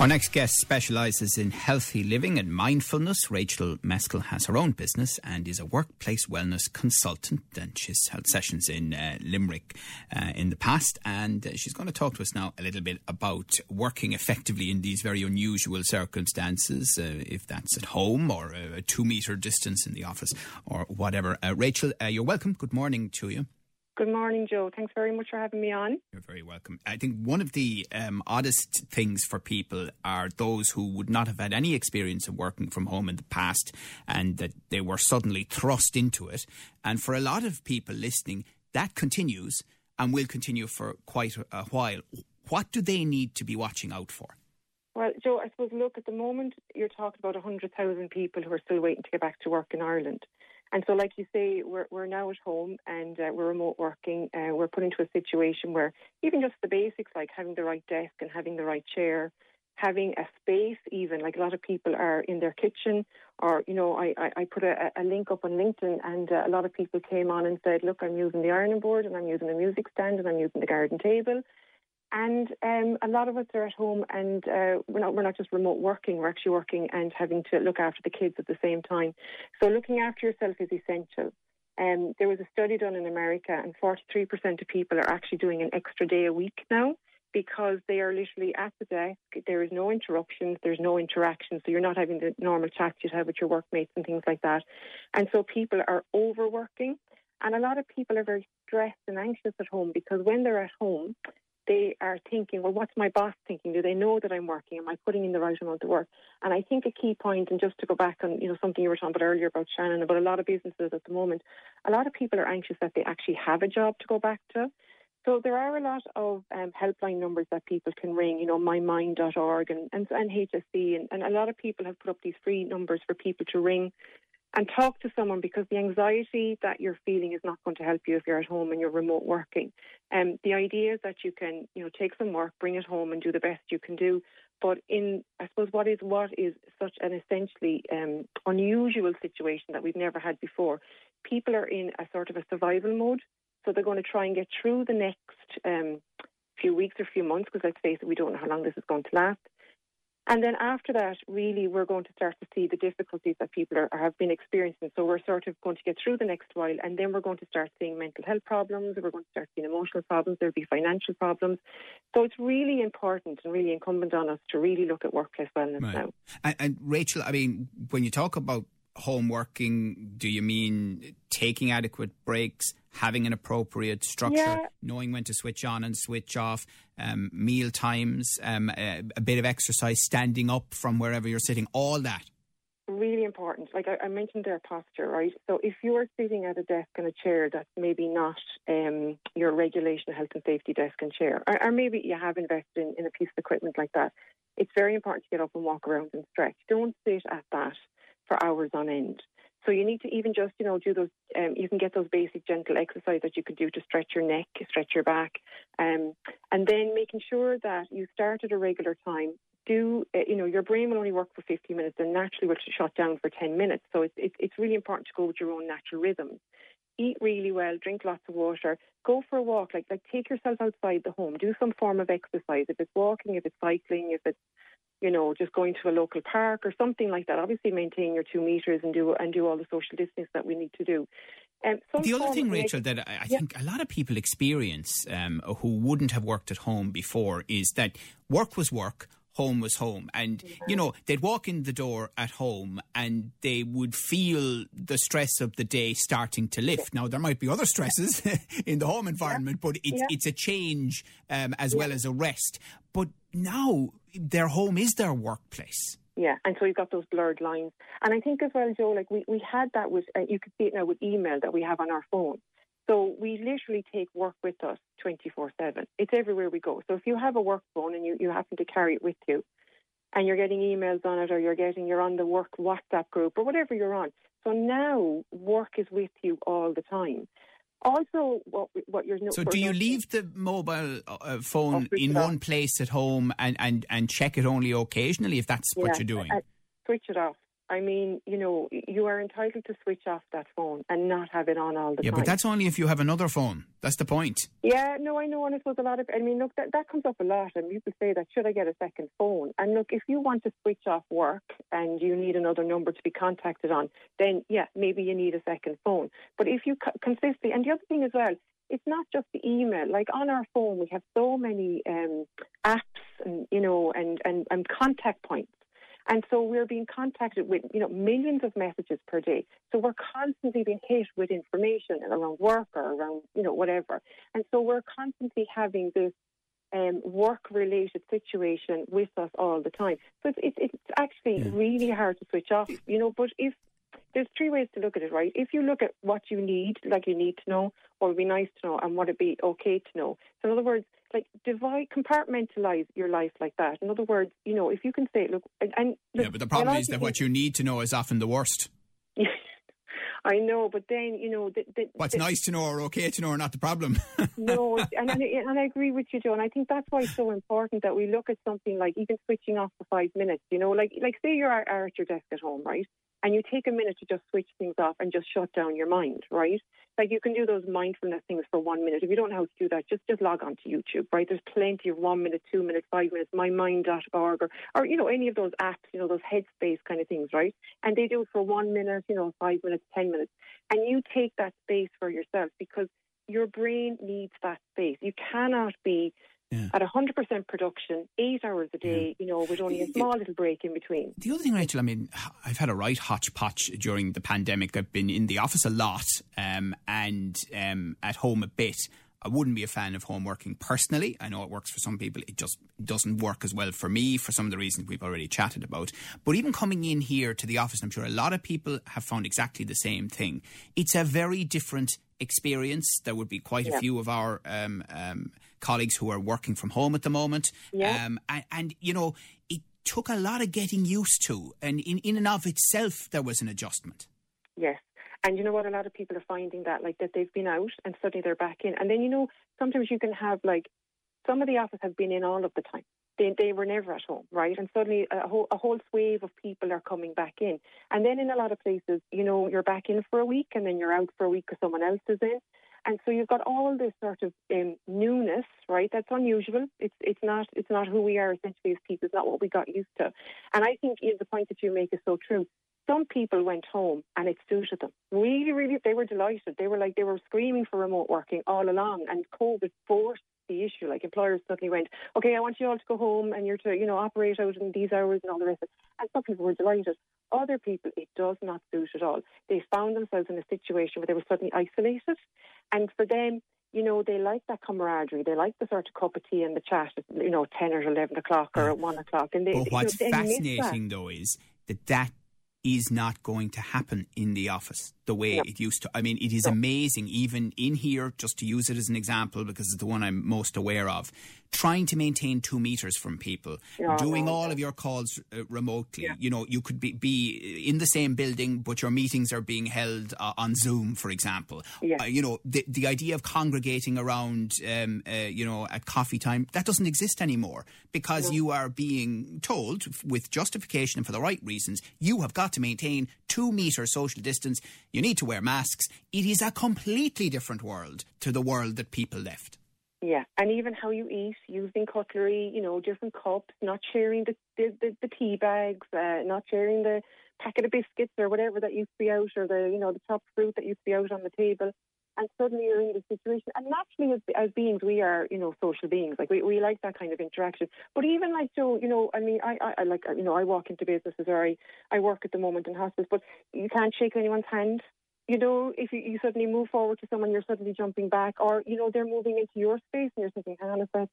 Our next guest specialises in healthy living and mindfulness. Rachel Meskel has her own business and is a workplace wellness consultant. And she's held sessions in uh, Limerick uh, in the past. And uh, she's going to talk to us now a little bit about working effectively in these very unusual circumstances, uh, if that's at home or a two metre distance in the office or whatever. Uh, Rachel, uh, you're welcome. Good morning to you. Good morning, Joe. Thanks very much for having me on. You're very welcome. I think one of the um, oddest things for people are those who would not have had any experience of working from home in the past and that they were suddenly thrust into it. And for a lot of people listening, that continues and will continue for quite a while. What do they need to be watching out for? Well, Joe, I suppose, look, at the moment, you're talking about 100,000 people who are still waiting to get back to work in Ireland. And so, like you say, we're, we're now at home and uh, we're remote working. Uh, we're put into a situation where even just the basics, like having the right desk and having the right chair, having a space, even like a lot of people are in their kitchen, or you know, I, I, I put a, a, link up on LinkedIn, and uh, a lot of people came on and said, "Look, I'm using the ironing board, and I'm using a music stand, and I'm using the garden table." And um, a lot of us are at home, and uh, we're not we're not just remote working. We're actually working and having to look after the kids at the same time. So looking after yourself is essential. Um, there was a study done in America, and 43% of people are actually doing an extra day a week now because they are literally at the desk. There is no interruptions, there's no interaction, so you're not having the normal chats you'd have with your workmates and things like that. And so people are overworking, and a lot of people are very stressed and anxious at home because when they're at home, they are thinking, well, what's my boss thinking? Do they know that I'm working? Am I putting in the right amount of work? And I think a key point, and just to go back on, you know, something you were talking about earlier about Shannon, about a lot of businesses at the moment, a lot of people are anxious that they actually have a job to go back to. So there are a lot of um, helpline numbers that people can ring, you know, mymind.org and, and, and HSE, and, and a lot of people have put up these free numbers for people to ring and talk to someone because the anxiety that you're feeling is not going to help you if you're at home and you're remote working. Um, the idea is that you can, you know, take some work, bring it home, and do the best you can do. But in, I suppose, what is what is such an essentially um, unusual situation that we've never had before. People are in a sort of a survival mode, so they're going to try and get through the next um, few weeks or few months. Because let's face it, we don't know how long this is going to last. And then after that, really, we're going to start to see the difficulties that people are, have been experiencing. So we're sort of going to get through the next while, and then we're going to start seeing mental health problems, we're going to start seeing emotional problems, there'll be financial problems. So it's really important and really incumbent on us to really look at workplace wellness right. now. And, and Rachel, I mean, when you talk about home working, do you mean taking adequate breaks, having an appropriate structure, yeah. knowing when to switch on and switch off, um, meal times, um, a, a, bit of exercise, standing up from wherever you're sitting, all that? Really important. Like I, I mentioned their posture, right? So if you are sitting at a desk and a chair that's maybe not um, your regulation health and safety desk and chair, or, or maybe you have invested in, in a piece of equipment like that, it's very important to get up and walk around and stretch. Don't sit at that for hours on end. So you need to even just, you know, do those. Um, you can get those basic gentle exercises that you could do to stretch your neck, stretch your back, um, and then making sure that you start at a regular time. Do uh, you know your brain will only work for 15 minutes, and naturally will shut down for 10 minutes. So it's it's, it's really important to go with your own natural rhythms. Eat really well, drink lots of water, go for a walk. Like like take yourself outside the home, do some form of exercise. If it's walking, if it's cycling, if it's you know, just going to a local park or something like that. Obviously, maintain your two meters and do and do all the social distance that we need to do. Um, the other thing, Rachel, that I, I yeah. think a lot of people experience um, who wouldn't have worked at home before is that work was work, home was home. And, you know, they'd walk in the door at home and they would feel the stress of the day starting to lift. Now, there might be other stresses in the home environment, but it's, yeah. it's a change um, as well as a rest. But now their home is their workplace. Yeah, and so you've got those blurred lines. And I think as well, Joe, like we, we had that with, uh, you could see it now with email that we have on our phone. So we literally take work with us 24 7. It's everywhere we go. So if you have a work phone and you, you happen to carry it with you and you're getting emails on it or you're getting, you're on the work WhatsApp group or whatever you're on. So now work is with you all the time. Also, what what you're so do you leave the mobile uh, phone in one off. place at home and, and, and check it only occasionally if that's yeah, what you're doing? switch it off. I mean, you know, you are entitled to switch off that phone and not have it on all the yeah, time. Yeah, but that's only if you have another phone. That's the point. Yeah, no, I know, and I suppose a lot of. I mean, look, that, that comes up a lot, and people say that should I get a second phone? And look, if you want to switch off work and you need another number to be contacted on, then yeah, maybe you need a second phone. But if you consistently, and the other thing as well, it's not just the email. Like on our phone, we have so many um, apps and you know, and, and and contact points. And so we're being contacted with, you know, millions of messages per day. So we're constantly being hit with information around work or around, you know, whatever. And so we're constantly having this um, work-related situation with us all the time. So it's, it's, it's actually yeah. really hard to switch off, you know. But if there's three ways to look at it, right? If you look at what you need, like you need to know, or it would be nice to know, and what it would be okay to know. So in other words, like divide, compartmentalize your life like that. In other words, you know, if you can say, look, and, and yeah, but the problem is that what you need to know is often the worst. I know, but then you know, the, the, what's the, nice to know or okay to know are not the problem. no, and, and and I agree with you, Joe. And I think that's why it's so important that we look at something like even switching off for five minutes. You know, like like say you're are at your desk at home, right? And you take a minute to just switch things off and just shut down your mind, right? Like you can do those mindfulness things for one minute. If you don't know how to do that, just just log on to YouTube, right? There's plenty of one minute, two minutes, five minutes, mymind.org or, or you know, any of those apps, you know, those headspace kind of things, right? And they do it for one minute, you know, five minutes, ten minutes. And you take that space for yourself because your brain needs that space. You cannot be yeah. at 100% production, eight hours a day, yeah. you know, with only a small little break in between. The other thing, Rachel, I mean, I've had a right hodgepodge during the pandemic. I've been in the office a lot um, and um, at home a bit. I wouldn't be a fan of home working personally. I know it works for some people. It just doesn't work as well for me for some of the reasons we've already chatted about. But even coming in here to the office, I'm sure a lot of people have found exactly the same thing. It's a very different experience. There would be quite yeah. a few of our um, um, colleagues who are working from home at the moment. Yeah. Um, and, and, you know, it took a lot of getting used to. And in, in and of itself, there was an adjustment. Yes. And you know what? A lot of people are finding that, like, that they've been out and suddenly they're back in. And then, you know, sometimes you can have, like, some of the office have been in all of the time. They, they were never at home, right? And suddenly a whole, a whole swathe of people are coming back in. And then in a lot of places, you know, you're back in for a week and then you're out for a week because someone else is in. And so you've got all this sort of um, newness, right? That's unusual. It's it's not it's not who we are essentially as people. It's not what we got used to. And I think you know, the point that you make is so true. Some people went home and it suited them. Really, really, they were delighted. They were like they were screaming for remote working all along, and COVID forced the issue. Like employers suddenly went, okay, I want you all to go home and you're to, you know, operate out in these hours and all the rest of it. And some people were delighted. Other people, it does not suit at all. They found themselves in a situation where they were suddenly isolated. And for them, you know, they like that camaraderie. They like the sort of cup of tea and the chat at, you know, 10 or 11 o'clock or at 1 o'clock. And they, but what's you know, fascinating, though, is that that is not going to happen in the office the way no. it used to. I mean, it is no. amazing, even in here, just to use it as an example, because it's the one I'm most aware of, trying to maintain two meters from people, no, doing all of your calls uh, remotely. Yeah. You know, you could be, be in the same building, but your meetings are being held uh, on Zoom, for example. Yeah. Uh, you know, the, the idea of congregating around, um, uh, you know, at coffee time, that doesn't exist anymore because you are being told, with justification and for the right reasons, you have got to maintain two meter social distance you need to wear masks. It is a completely different world to the world that people left. Yeah, and even how you eat, using cutlery, you know, different cups, not sharing the the, the, the tea bags, uh, not sharing the packet of biscuits or whatever that used to be out, or the you know the chopped fruit that used to be out on the table. And suddenly you're in this situation. And naturally, as, as beings, we are, you know, social beings. Like we, we like that kind of interaction. But even like Joe, you know, I mean, I, I, I like, you know, I walk into businesses or I, I work at the moment in hospitals, but you can't shake anyone's hand you know, if you, you, suddenly move forward to someone, you're suddenly jumping back, or you know, they're moving into your space, and you're thinking, hang on a sec,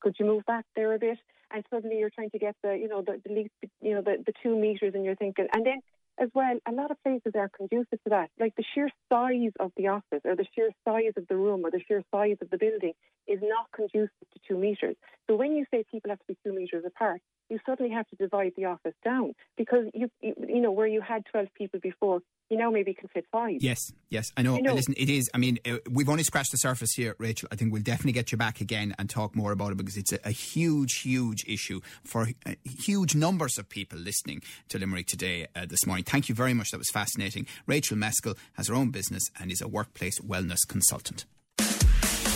could you move back there a bit? And suddenly you're trying to get the, you know, the, the least, you know, the, the two meters, and you're thinking, and then as well, a lot of places are conducive to that. Like the sheer size of the office, or the sheer size of the room, or the sheer size of the building is not conducive to two meters. So when you say people have to be two metres apart, you suddenly have to divide the office down because you, you, know, where you had 12 people before, you now maybe can fit five. Yes, yes, I know. You know Listen, it is. I mean, uh, we've only scratched the surface here, Rachel. I think we'll definitely get you back again and talk more about it because it's a, a huge, huge issue for uh, huge numbers of people listening to Limerick today uh, this morning. Thank you very much. That was fascinating. Rachel Meskell has her own business and is a workplace wellness consultant.